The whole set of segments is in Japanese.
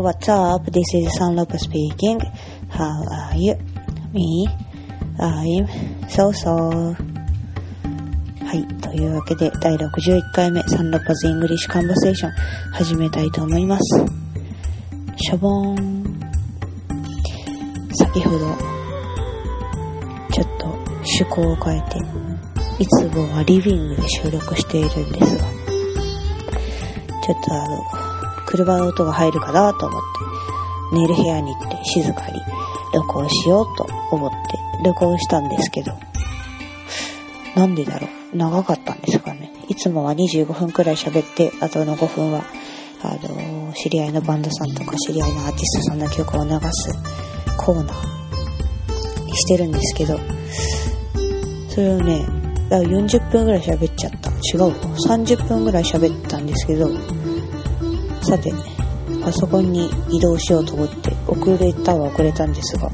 Hello, what's up? This is Sanroppa speaking. How are you? Me? I'm so so. はい。というわけで、第61回目、 Sanroppa's English conversation、始めたいと思います。しょぼーん。先ほど、ちょっと趣向を変えて、いつもはリビングで収録しているんですが、ちょっとあの、車の音が入るかなと思って、寝る部屋に行って静かに録音しようと思って録音したんですけど、なんでだろう？長かったんですかね。いつもは25分くらい喋って、あとの5分は、あの、知り合いのバンドさんとか知り合いのアーティストさんの曲を流すコーナーしてるんですけど、それをね、40分ぐらい喋っちゃった。違う ?30 分ぐらい喋ったんですけど、さて、パソコンに移動しようと思って遅れたは遅れたんですが、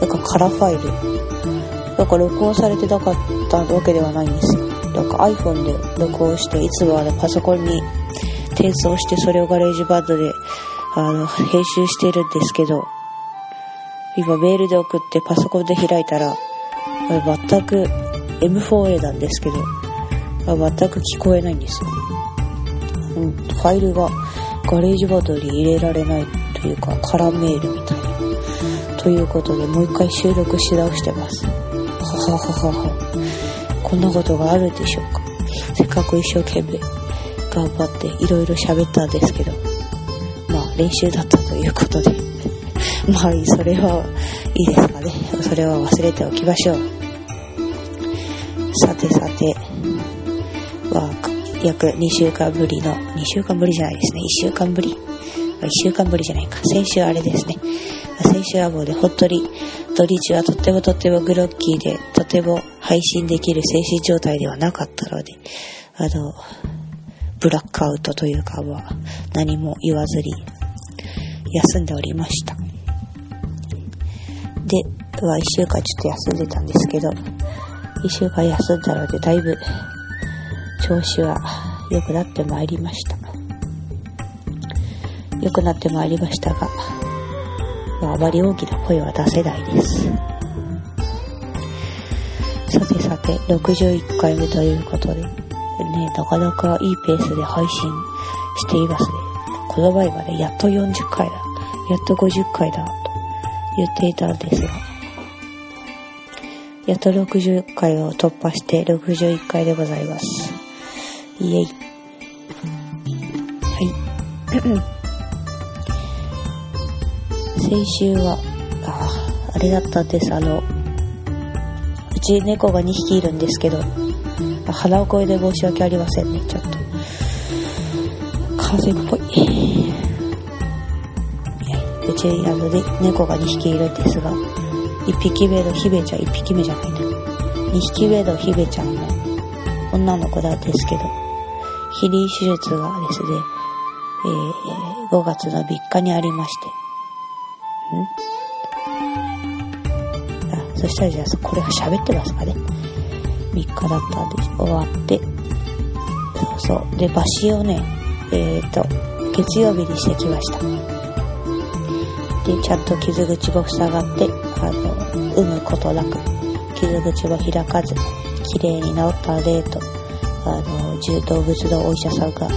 なんかカラファイル、なんか録音されてなかったわけではないんですよ。なんか iPhone で録音して、いつもあのパソコンに転送してそれをガレージバンドであの編集してるんですけど、今メールで送ってパソコンで開いたら、全く M4A なんですけど、全く聞こえないんですよ。うん、ファイルがガレージバトルに入れられないというか、カラメールみたいな。ということで、もう一回収録し直してます。ははははは。こんなことがあるでしょうか。せっかく一生懸命頑張っていろいろ喋ったんですけど、まあ練習だったということで、まあそれはいいですかね。それは忘れておきましょう。さてさて、は、約2週間ぶりの、2週間ぶりじゃないですね、1週間ぶり。1週間ぶりじゃないか。先週あれですね。先週はもうね、本当に土日はとってもとってもグロッキーで、とても配信できる精神状態ではなかったので、あの、ブラックアウトというかは何も言わずに休んでおりました。で、は1週間ちょっと休んでたんですけど、1週間休んだのでだいぶ調子は良くなってまいりました。良くなってまいりましたが、まあ、あまり大きな声は出せないです。さてさて、61回目ということで、ね、なかなかいいペースで配信していますね。この前までやっと40回だ、やっと50回だ、と言っていたんですが、やっと60回を突破して61回でございます。イエイ。はい。先週は、ああ、あれだったんです。あの、うち猫が2匹いるんですけど、鼻を声で申し訳ありませんね、ちょっと。風邪っぽい。うち、あの、で、猫が2匹いるんですが、1匹目のヒベちゃん、1匹目じゃないな。2匹目のヒベちゃんの女の子なんですけど、ヒリ手術がですね、えー、5月の3日にありまして。ん？あ、そしたらじゃあ、これは喋ってますかね。3日だったんです。終わって。そうそう。で、バシをね、えっ、ー、と、月曜日にしてきました。で、ちゃんと傷口も塞がって、あの、産むことなく、傷口も開かず、綺麗に治った例と、あの、重動物のお医者さんが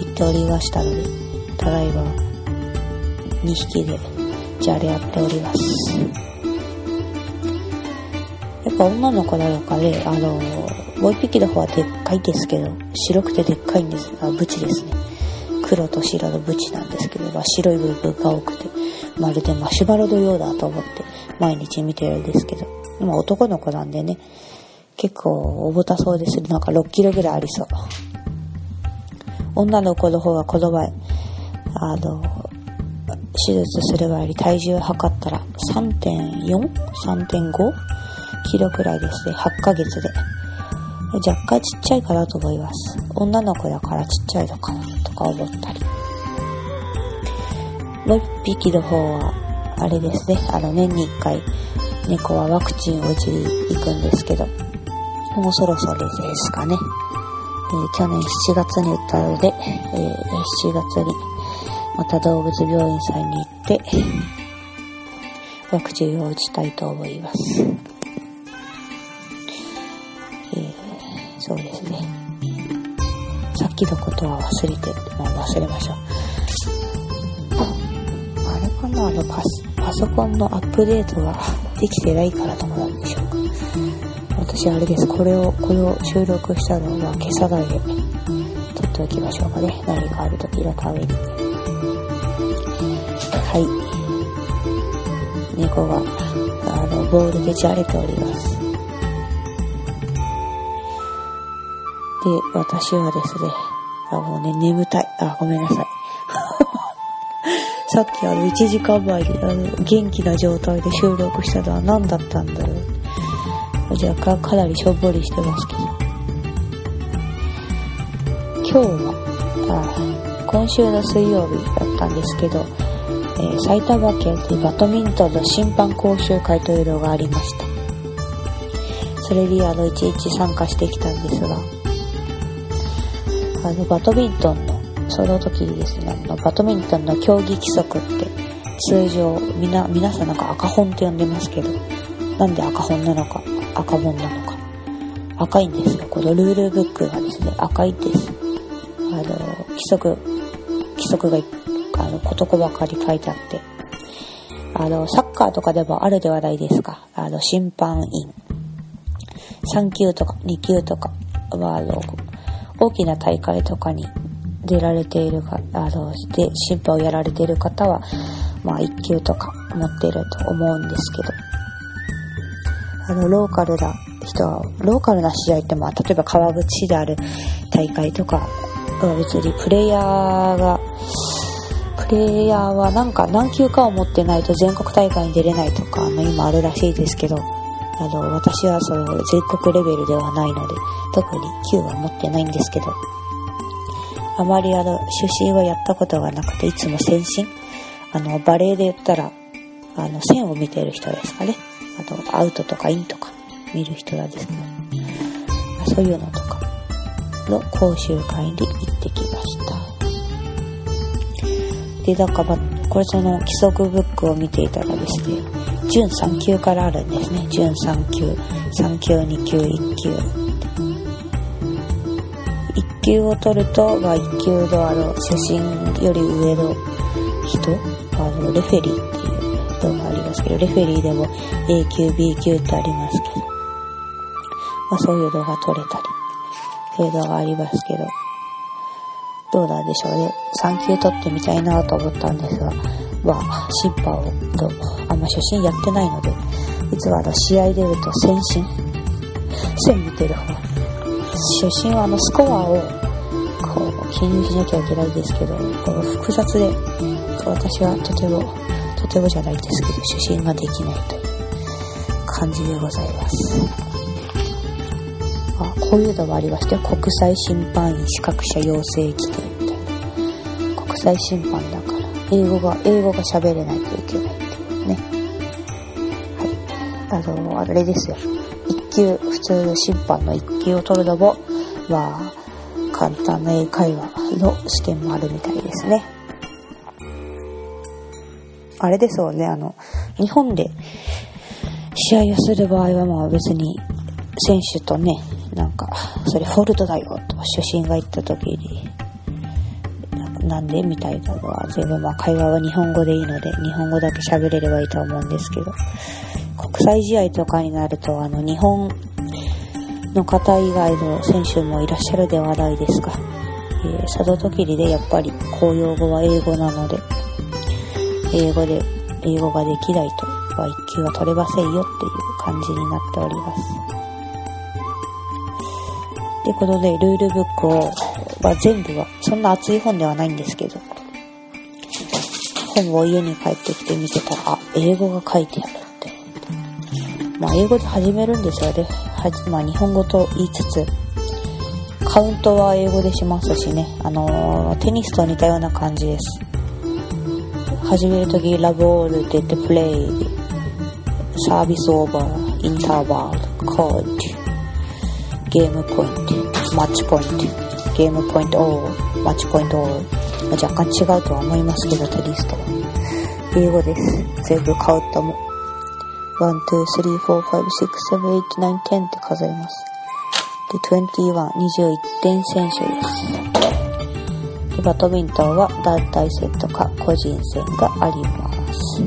言っておりましたので、ただいま2匹でじゃれ合っております。やっぱ女の子なのかね、あの、もう1匹の方はでっかいですけど、白くてでっかいんです。あ、ブチですね。黒と白のブチなんですけど、まあ、白い部分が多くて、まるでマシュマロのようだと思って毎日見てるんですけど、まあ男の子なんでね、結構重たそうですなんか6キロぐらいありそう。女の子の方はこの前、あの、手術する前に体重測ったら 3.4?3.5? キロくらいですね。8ヶ月で。若干ちっちゃいかなと思います。女の子だからちっちゃいのかなとか思ったり。もう一匹の方は、あれですね。あの年に1回猫はワクチンを打ちに行くんですけど、もうそろそろですかね。えー、去年7月に打ったので、えー、7月にまた動物病院さんに行って、ワクチンを打ちたいと思います。えー、そうですね。さっきのことは忘れて、まあ、忘れましょう。あれかな？あのパス、パソコンのアップデートができてないからとかなんでしょう。私あれです。これを、これを収録したのは今朝だけ撮っておきましょうかね。何かある時のために。はい。猫が、あの、ボールでじゃれております。で、私はですね、あ、もうね、眠たい。あ、ごめんなさい。さっきあの、1時間前に、あの、元気な状態で収録したのは何だったんだろう。若干かかなりしょぼりしてますけど。今日は、あ今週の水曜日だったんですけど、えー、埼玉県でバドミントンの審判講習会というのがありました。それにあの、いちいち参加してきたんですが、あの、バドミントンの、その時にですね、あの、バドミントンの競技規則って、通常、みな、皆さんなんか赤本って呼んでますけど、なんで赤本なのか、赤本なのか。赤いんですよ。このルールブックがですね、赤いんです。あの、規則、規則があの、ことこばかり書いてあって、あの、サッカーとかでもあるではないですか。あの、審判員。3級とか2級とか、まあ、の、大きな大会とかに出られているか、あの、で、審判をやられている方は、まあ、1級とか持ってると思うんですけど、あの、ローカルな人は、ローカルな試合ってまあ、例えば川口市である大会とか、別にプレイヤーが、プレイヤーはなんか何級かを持ってないと全国大会に出れないとか、あの今あるらしいですけど、あの、私はその全国レベルではないので、特に級は持ってないんですけど、あまりあの、出身はやったことがなくて、いつも先進あの、バレーで言ったら、あの、線を見てる人ですかね。あと、アウトとかインとか見る人なんですけど、そういうのとかの講習会に行ってきました。で、だから、これその規則ブックを見ていたらですね、準3級からあるんですね。準3級、3級、2級、1級。1級を取ると、まあ1級のあの、写真より上の人、あの、レフェリーますけど、レフェリーでも A 級、B 級ってありますけど、まあそういう動画撮れたり、そういう動画ありますけど、どうなんでしょうね。3級取ってみたいなと思ったんですが、まあ、審判を、あんま初心やってないので、いつはあの、試合出ると先進。線見てる方。初心はあの、スコアを、こう、記入しなきゃいけないんですけど、この複雑で、私はとても、とてもじゃないですけど、初心ができないという感じでございます。あ、こういうのもありまして、国際審判員資格者養成規定みたいな。国際審判だから、英語が、英語が喋れないといけないっていうね。はい。あの、あれですよ。一級、普通の審判の一級を取るのも、まあ、簡単な英会話の試験もあるみたいですね。あれですよね、あの、日本で試合をする場合はまあ別に選手とね、なんか、それフォルトだよと主審が言った時に、なんでみたいなのは全部まあ会話は日本語でいいので、日本語だけ喋れればいいと思うんですけど、国際試合とかになると、あの、日本の方以外の選手もいらっしゃるではないですか。えー、その時にね、やっぱり公用語は英語なので、英語で、英語ができないと、は一級は取れませんよっていう感じになっております。で、このね、ルールブックを、まあ、全部は、そんな厚い本ではないんですけど、本を家に帰ってきて見てたら、あ、英語が書いてあるって。まあ、英語で始めるんですよね。はじ、まあ、日本語と言いつつ、カウントは英語でしますしね。あのー、テニスと似たような感じです。始めるとき、ラボールってプレイ、サービスオーバー、インターバル、コーチ、ゲームポイント、マッチポイント、ゲームポイントオー、マッチポイントオー、若干違うとは思いますけど、テリストは。英語です。全部カウントも。1、2、3、4、5、6、7、8、9、10って数えます。で、21、21点選手です。で、バドミントンは団体戦とか個人戦があります。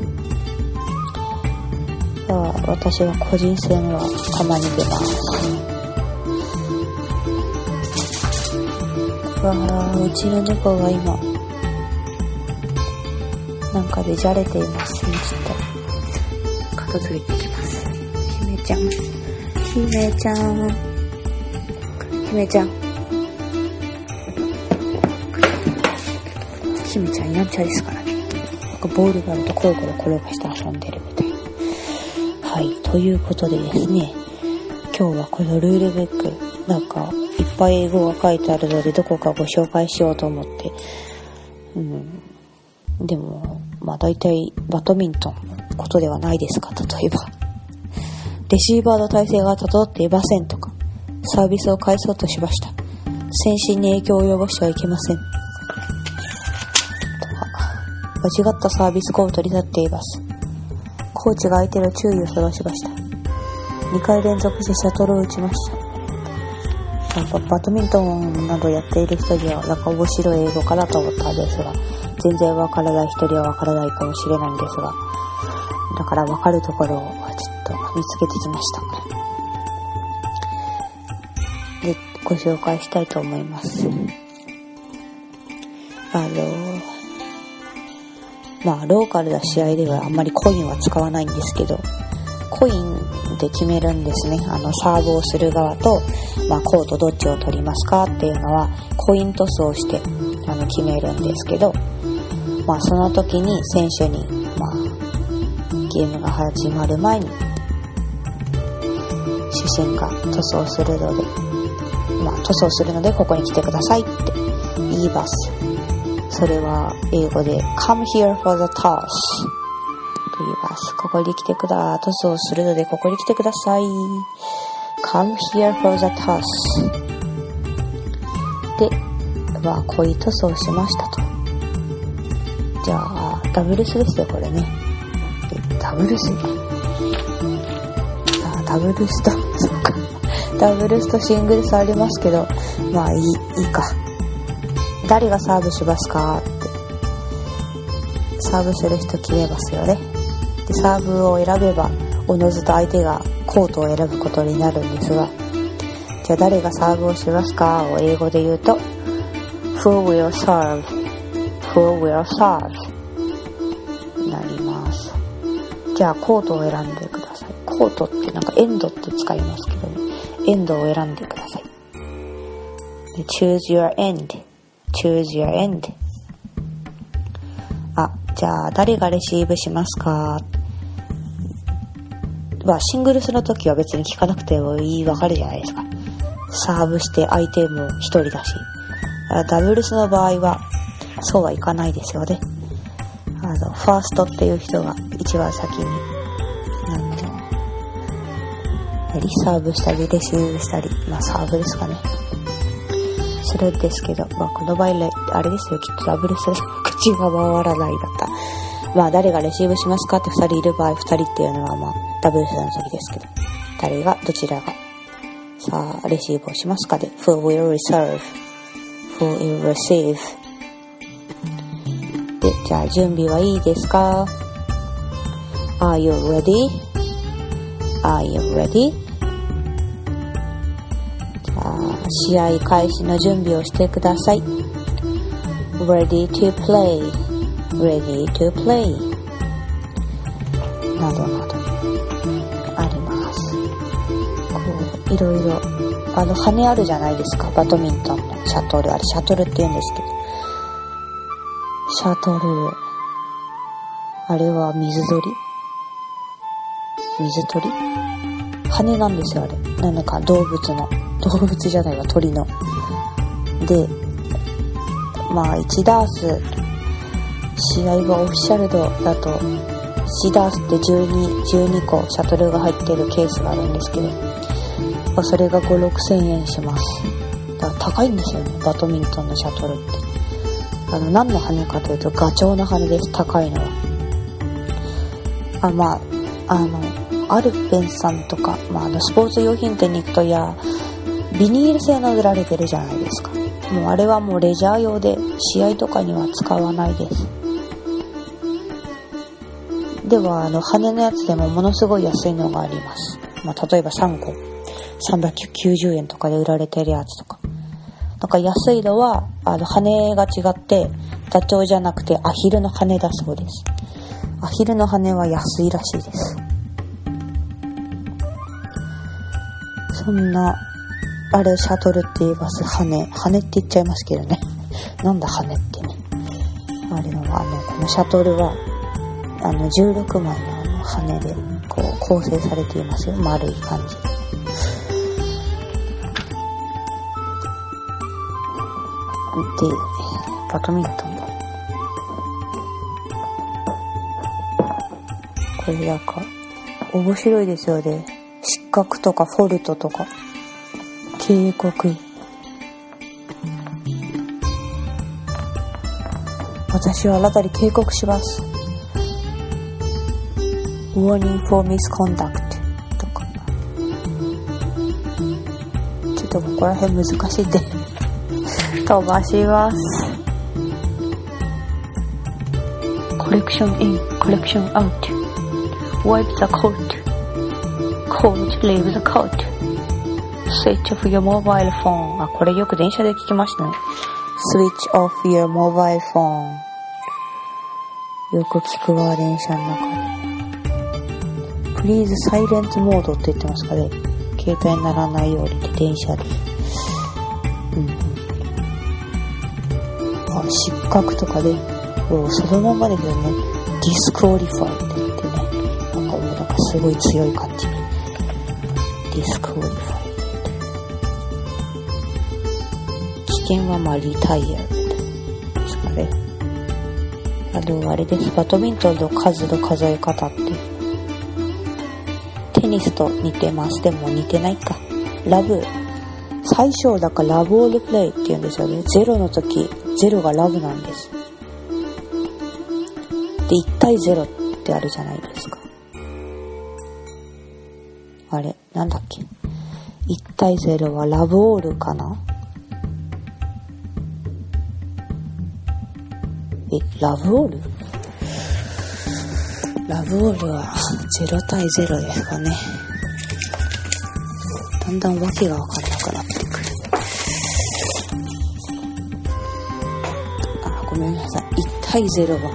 私は個人戦はたまに出ます。わあ、うちの猫が今、なんかでじゃれていますね、ちょっと。片付けてきます。姫ちゃん。姫ちゃん。姫ちゃん。姫ちゃんやんちゃですからね。なんかボールがあるとコロコロ転がして遊んでるみたいな。はい、ということでですね、今日はこのルールブック、なんか、いっぱい英語が書いてあるので、どこかご紹介しようと思って。うん。でも、まあ大体、バドミントンのことではないですか、例えば。レシーバーの体勢が整っていませんとか、サービスを返そうとしました。先進に影響を及ぼしてはいけません。間違ったサービスコートに立っています。コーチが相手の注意をそらしました。2回連続してシャトルを打ちました。なんかバドミントンなどやっている人にはなんか面白い英語かなと思ったんですが、全然わからない人にはわからないかもしれないんですが、だからわかるところをちょっと見つけてきました。で、ご紹介したいと思います。あの、まあ、ローカルな試合ではあんまりコインは使わないんですけど、コインで決めるんですね。あの、サーブをする側と、まあ、コートどっちを取りますかっていうのは、コイントスをして、あの、決めるんですけど、まあ、その時に選手に、まあ、ゲームが始まる前に、主審が塗装するので、まあ、塗装するので、ここに来てくださいって言います。それは英語で come here for the toss と言います。ここに来てくだ、塗装するのでここに来てください。come here for the toss で、まあ、こういう塗装しましたと。じゃあ、ダブルスですよ、これね。ダブルス？あ、ダブルスと、そうか。ダブルスとシングルスありますけど、まあいい、いいか。誰がサーブしますかって。サーブする人決めますよね。で、サーブを選べば、おのずと相手がコートを選ぶことになるんですが、じゃあ誰がサーブをしますかを英語で言うと、Who will serve? Who will serve? なります。じゃあコートを選んでください。コートってなんかエンドって使いますけどね。エンドを選んでください。choose your end. Choose your end. あ、じゃあ誰がレシーブしますか？まあ、シングルスの時は別に聞かなくてもいいわかるじゃないですか。サーブして相手も一人だし。ダブルスの場合は、そうはいかないですよね。あの、ファーストっていう人が一番先に、リサーブしたり、レシーブしたり、まあサーブですかね。するんですけど、まあこの場合、あれですよ、きっとダブルス口が回らないだった。まあ誰がレシーブしますか？って二人いる場合、二人っていうのはまあダブルスの時ですけど、誰が、どちらが、さあ、レシーブをしますかで、who will reserve, who will receive? で、じゃあ準備はいいですか ?Are you ready?Are you ready? 試合開始の準備をしてください。Ready to play ready to play などなどあります。こう、いろいろ、あの、羽あるじゃないですか、バドミントンのシャトル。あれ、シャトルって言うんですけど。シャトル、あれは水鳥水鳥羽なんですよ、あれ。なんか動物の。動物じゃないわ、鳥の。で、まあ、1ダース試合がオフィシャルドだとシダースって12、12個シャトルが入ってるケースがあるんですけど、まあそれが5、6千円します。だから高いんですよね、バドミントンのシャトルって。あの、何の羽かというと、ガチョウの羽です、高いのは。あ、まあ、あの、アルペンさんとか、まあ、あの、スポーツ用品店に行くと、いや、ビニール製の売られてるじゃないですか。もうあれはもうレジャー用で、試合とかには使わないです。では、あの、羽のやつでもものすごい安いのがあります。まあ、例えば3個、390円とかで売られてるやつとか。なんか安いのは、あの、羽が違って、ダチョウじゃなくてアヒルの羽だそうです。アヒルの羽は安いらしいです。そんな、あれ、シャトルって言います。羽。羽って言っちゃいますけどね。なんだ羽ってね。あれの、あの、このシャトルは、あの、16枚のあの羽で、こう、構成されていますよ。丸い感じで。で、バドミントン。これなんか、面白いですよね。失格とかフォルトとか、警告。私はあなたに警告します。warning for misconduct とか。ちょっとここら辺難しいんで飛ばします。コレクションイン、コレクションアウト。wipe the coat. coat, leave the coat. Switch off your mobile phone. あ、これよく電車で聞きましたね。switch off your mobile phone. よく聞くわ、電車の中で。please silent mode って言ってますかね。携帯にならないようにって電車で。うん。あ、失格とかで、もうそのままですよね。 disqualify って言ってね。なんかもうなんかすごい強い感じ。 disqualify。危険はまあリタイアですかね。あ、でもあれです。バドミントンの数の数え方って。テニスと似てます。でも似てないか。ラブ。最初だからラブオールプレイって言うんですよね。ゼロの時、ゼロがラブなんです。で、1対0ってあるじゃないですか。あれ、なんだっけ。1対0はラブオールかなえ、ラブオール？ラブオールは0対0ですかね。だんだんわけがわかんなくなってくる。あ、ごめんなさい。1対0は、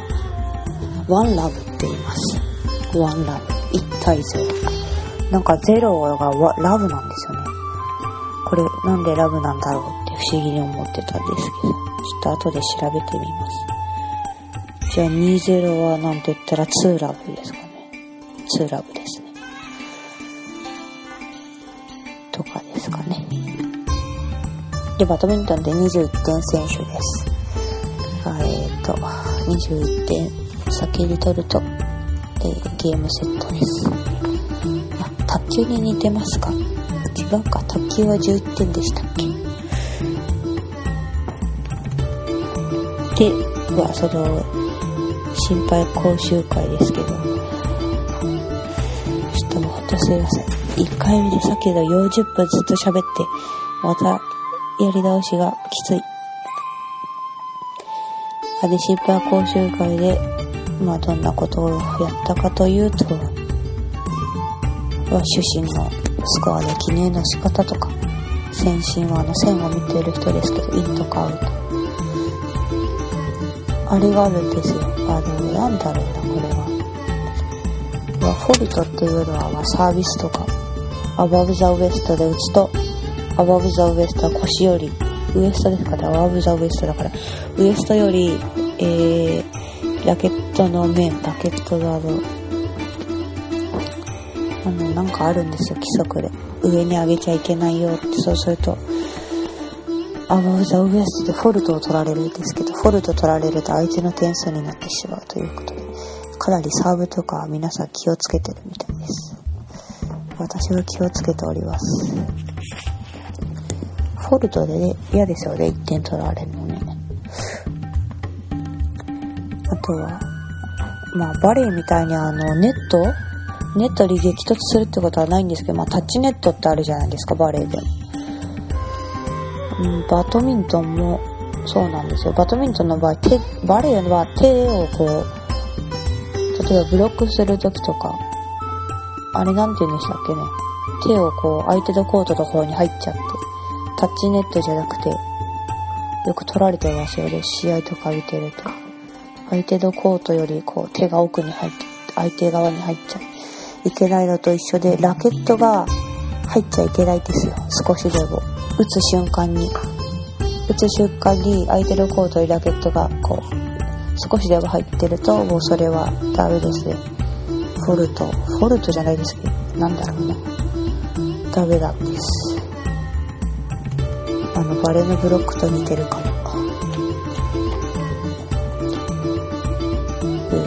ワンラブって言います。ワンラブ。1対0。なんか0がラブなんですよね。これなんでラブなんだろうって不思議に思ってたんですけど、ちょっと後で調べてみます。じゃあ20はなんて言ったら2ラブですかね。2ラブですね。とかですかね。で、バドミントンで21点選手です。えっ、ー、と、21点先に取ると、えー、ゲームセットです。あ、卓球に似てますか？違うか、卓球は11点でしたっけ？で、は、その、心配講習会ですけど、ちょっともうほんとすいません。1回目でさっきの40分ずっと喋って、またやり直しがきつい。あで、心配講習会で、まあどんなことをやったかというと、は主審のスコアで記入の仕方とか、先進はあの線を見ている人ですけど、インとかアウト。あれがあるんですよ。あの、なんだろうな、これは。まあ、フォルトっていうのは、ま、サービスとか、アバブザウエストで打つと、アバブザウエストは腰より、ウエストですかね、アバブザウエストだから、ウエストより、えー、ラケットの面、ラケットのあの、あの、なんかあるんですよ、規則で。上に上げちゃいけないよって、そうすると、アバブザウエストでフォルトを取られるんですけど、フォルト取られると相手の点数になってしまうということで、かなりサーブとか皆さん気をつけてるみたいです。私は気をつけております。フォルトでね、嫌ですよね、1点取られるのね。あとは、まあ、バレーみたいにあの、ネット？ネットに激突するってことはないんですけど、まあ、タッチネットってあるじゃないですか、バレーで。うん、バドミントンもそうなんですよ。バドミントンの場合、手、バレーの場合、手をこう、例えばブロックするときとか、あれなんて言うんでしたっけね。手をこう、相手のコートの方に入っちゃって、タッチネットじゃなくて、よく取られてますよね、試合とか見てると。相手のコートよりこう、手が奥に入って、相手側に入っちゃいけないのと一緒で、ラケットが入っちゃいけないですよ、少しでも。打つ瞬間に。打つ瞬間に相手のコートにラケットがこう、少しでも入ってると、もうそれはダメですね。フォルト、フォルトじゃないですけど、なんだろうな。ダメなんです。あの、バレーのブロックと似てるかも。うん、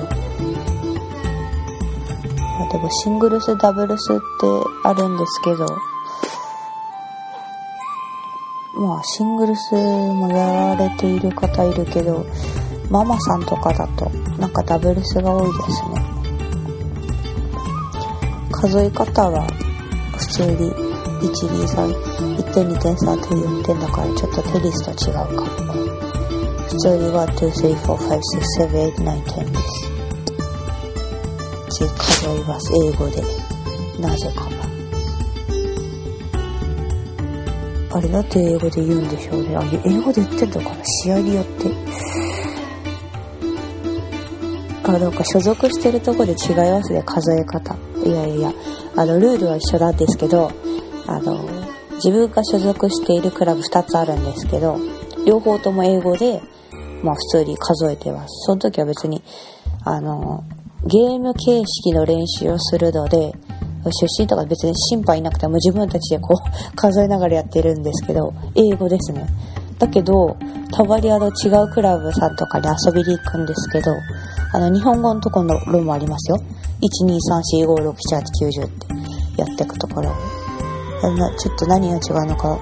あでもシングルスダブルスってあるんですけどまあシングルスもやられている方いるけどママさんとかだとなんかダブルスが多いですね数え方は普通に123点2点3点4点だからちょっとテニスと違うかも普通に1,2,3,4,5,6,7,8,9,10です数えます。英語で。なぜかあれだって英語で言うんでしょうね。あ、英語で言ってんのかな試合によって。あ、なんか所属してるとこで違いますね、数え方。いやいや、あの、ルールは一緒なんですけど、あの、自分が所属しているクラブ2つあるんですけど、両方とも英語で、まあ普通に数えてます。その時は別に、あの、ゲーム形式の練習をするので、出身とか別に心配なくても自分たちでこう 数えながらやってるんですけど、英語ですね。だけど、たまにあの違うクラブさんとかに遊びに行くんですけど、あの日本語のところのロもありますよ。1234567890ってやっていくところ。ちょっと何が違うのか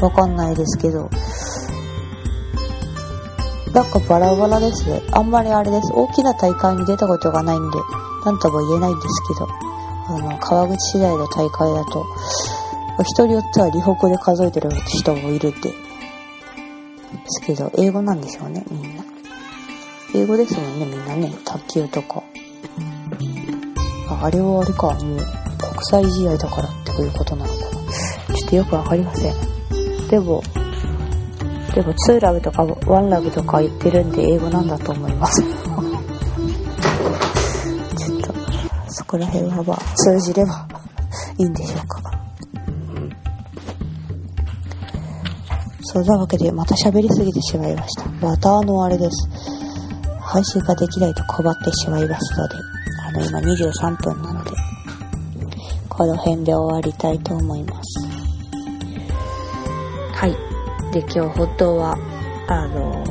わかんないですけど、なんかバラバラですね。あんまりあれです。大きな大会に出たことがないんで、なんとも言えないんですけど、あの、川口市内の大会だと、人によっては離北で数えてる人もいるって。ですけど、英語なんでしょうね、みんな。英語ですもんね、みんなね。卓球とか。ああれはあれか、もう、国際試合だからっていうことなのかな。ちょっとよくわかりません。でも、でも2ラブとか1ラブとか言ってるんで英語なんだと思いますこら辺はまあ通じればいいんでしょうか。そうなわけでまた喋りすぎてしまいました。またあのあれです。配信ができないと困ってしまいますのであの今23分なのでこの辺で終わりたいと思います。はい。で今日本当はあの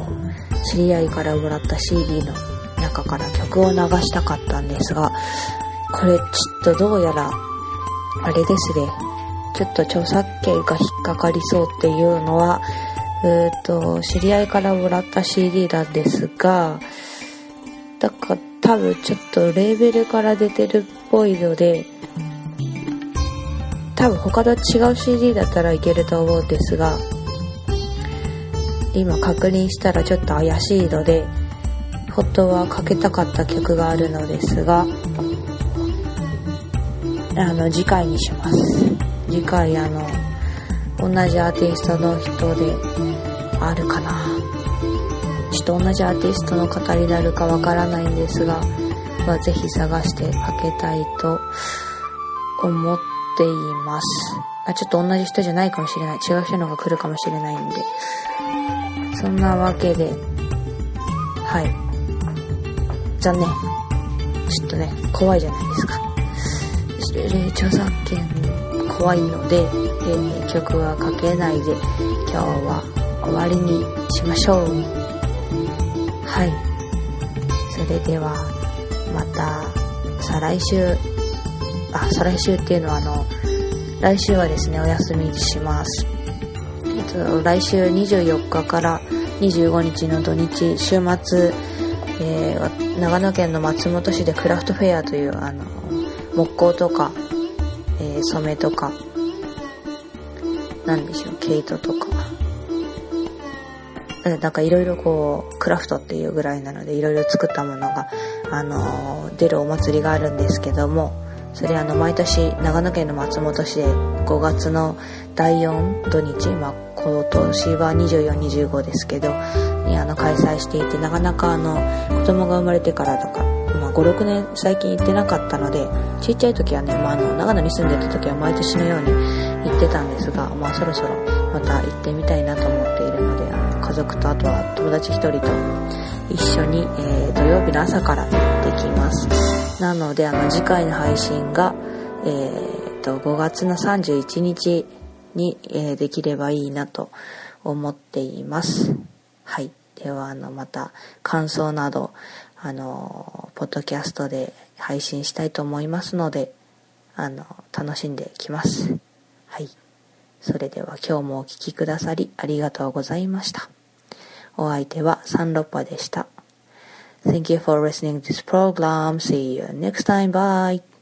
知り合いからもらった CD の中から曲を流したかったんですがこれちょっとどうやらあれですね。ちょっと著作権が引っかかりそうっていうのはえっと知り合いからもらった CD なんですがだから多分ちょっとレーベルから出てるっぽいので多分他と違う CD だったらいけると思うんですが今確認したらちょっと怪しいので本当はかけたかった曲があるのですがあの次回にします次回あの同じアーティストの人であるかなちょっと同じアーティストの方になるかわからないんですが、まあ、ぜひ探してかけたいと思っていますあちょっと同じ人じゃないかもしれない違う人の方が来るかもしれないんでそんなわけで、はい。残念。ちょっとね、怖いじゃないですか。著作権怖いので、えー、曲はかけないで、今日は終わりにしましょう。はい。それでは、また、再来週、あ、再来週っていうのはあの、来週はですね、お休みしますえっ。と、来週24日から25日の土日、週末、えー、長野県の松本市でクラフトフェアという、あの、木工とか、えー、染めとか、なんでしょう、毛糸とか、なんかいろいろこう、クラフトっていうぐらいなので、いろいろ作ったものが、あのー、出るお祭りがあるんですけども、それあの、毎年、長野県の松本市で5月の第4土日、まあ、今年は24、25ですけど、にあの、開催していて、なかなかあの、子供が生まれてからとか、まあ、5、6年最近行ってなかったので、ちっちゃい時はね、まあ、あの、長野に住んでた時は毎年のように行ってたんですが、まあ、そろそろまた行ってみたいなと思っているのであの、家族とあとは友達一人と一緒に、えー、土曜日の朝から行ってきます。なので、あの、次回の配信が、えー、と、5月の31日に、えー、できればいいなと思っています。はい。では、あの、また感想など、あの、ポッドキャストで配信したいと思いますので、あの、楽しんできます。はい。それでは今日もお聴きくださりありがとうございました。お相手はサンロッパでした。Thank you for listening to this program. See you next time. Bye.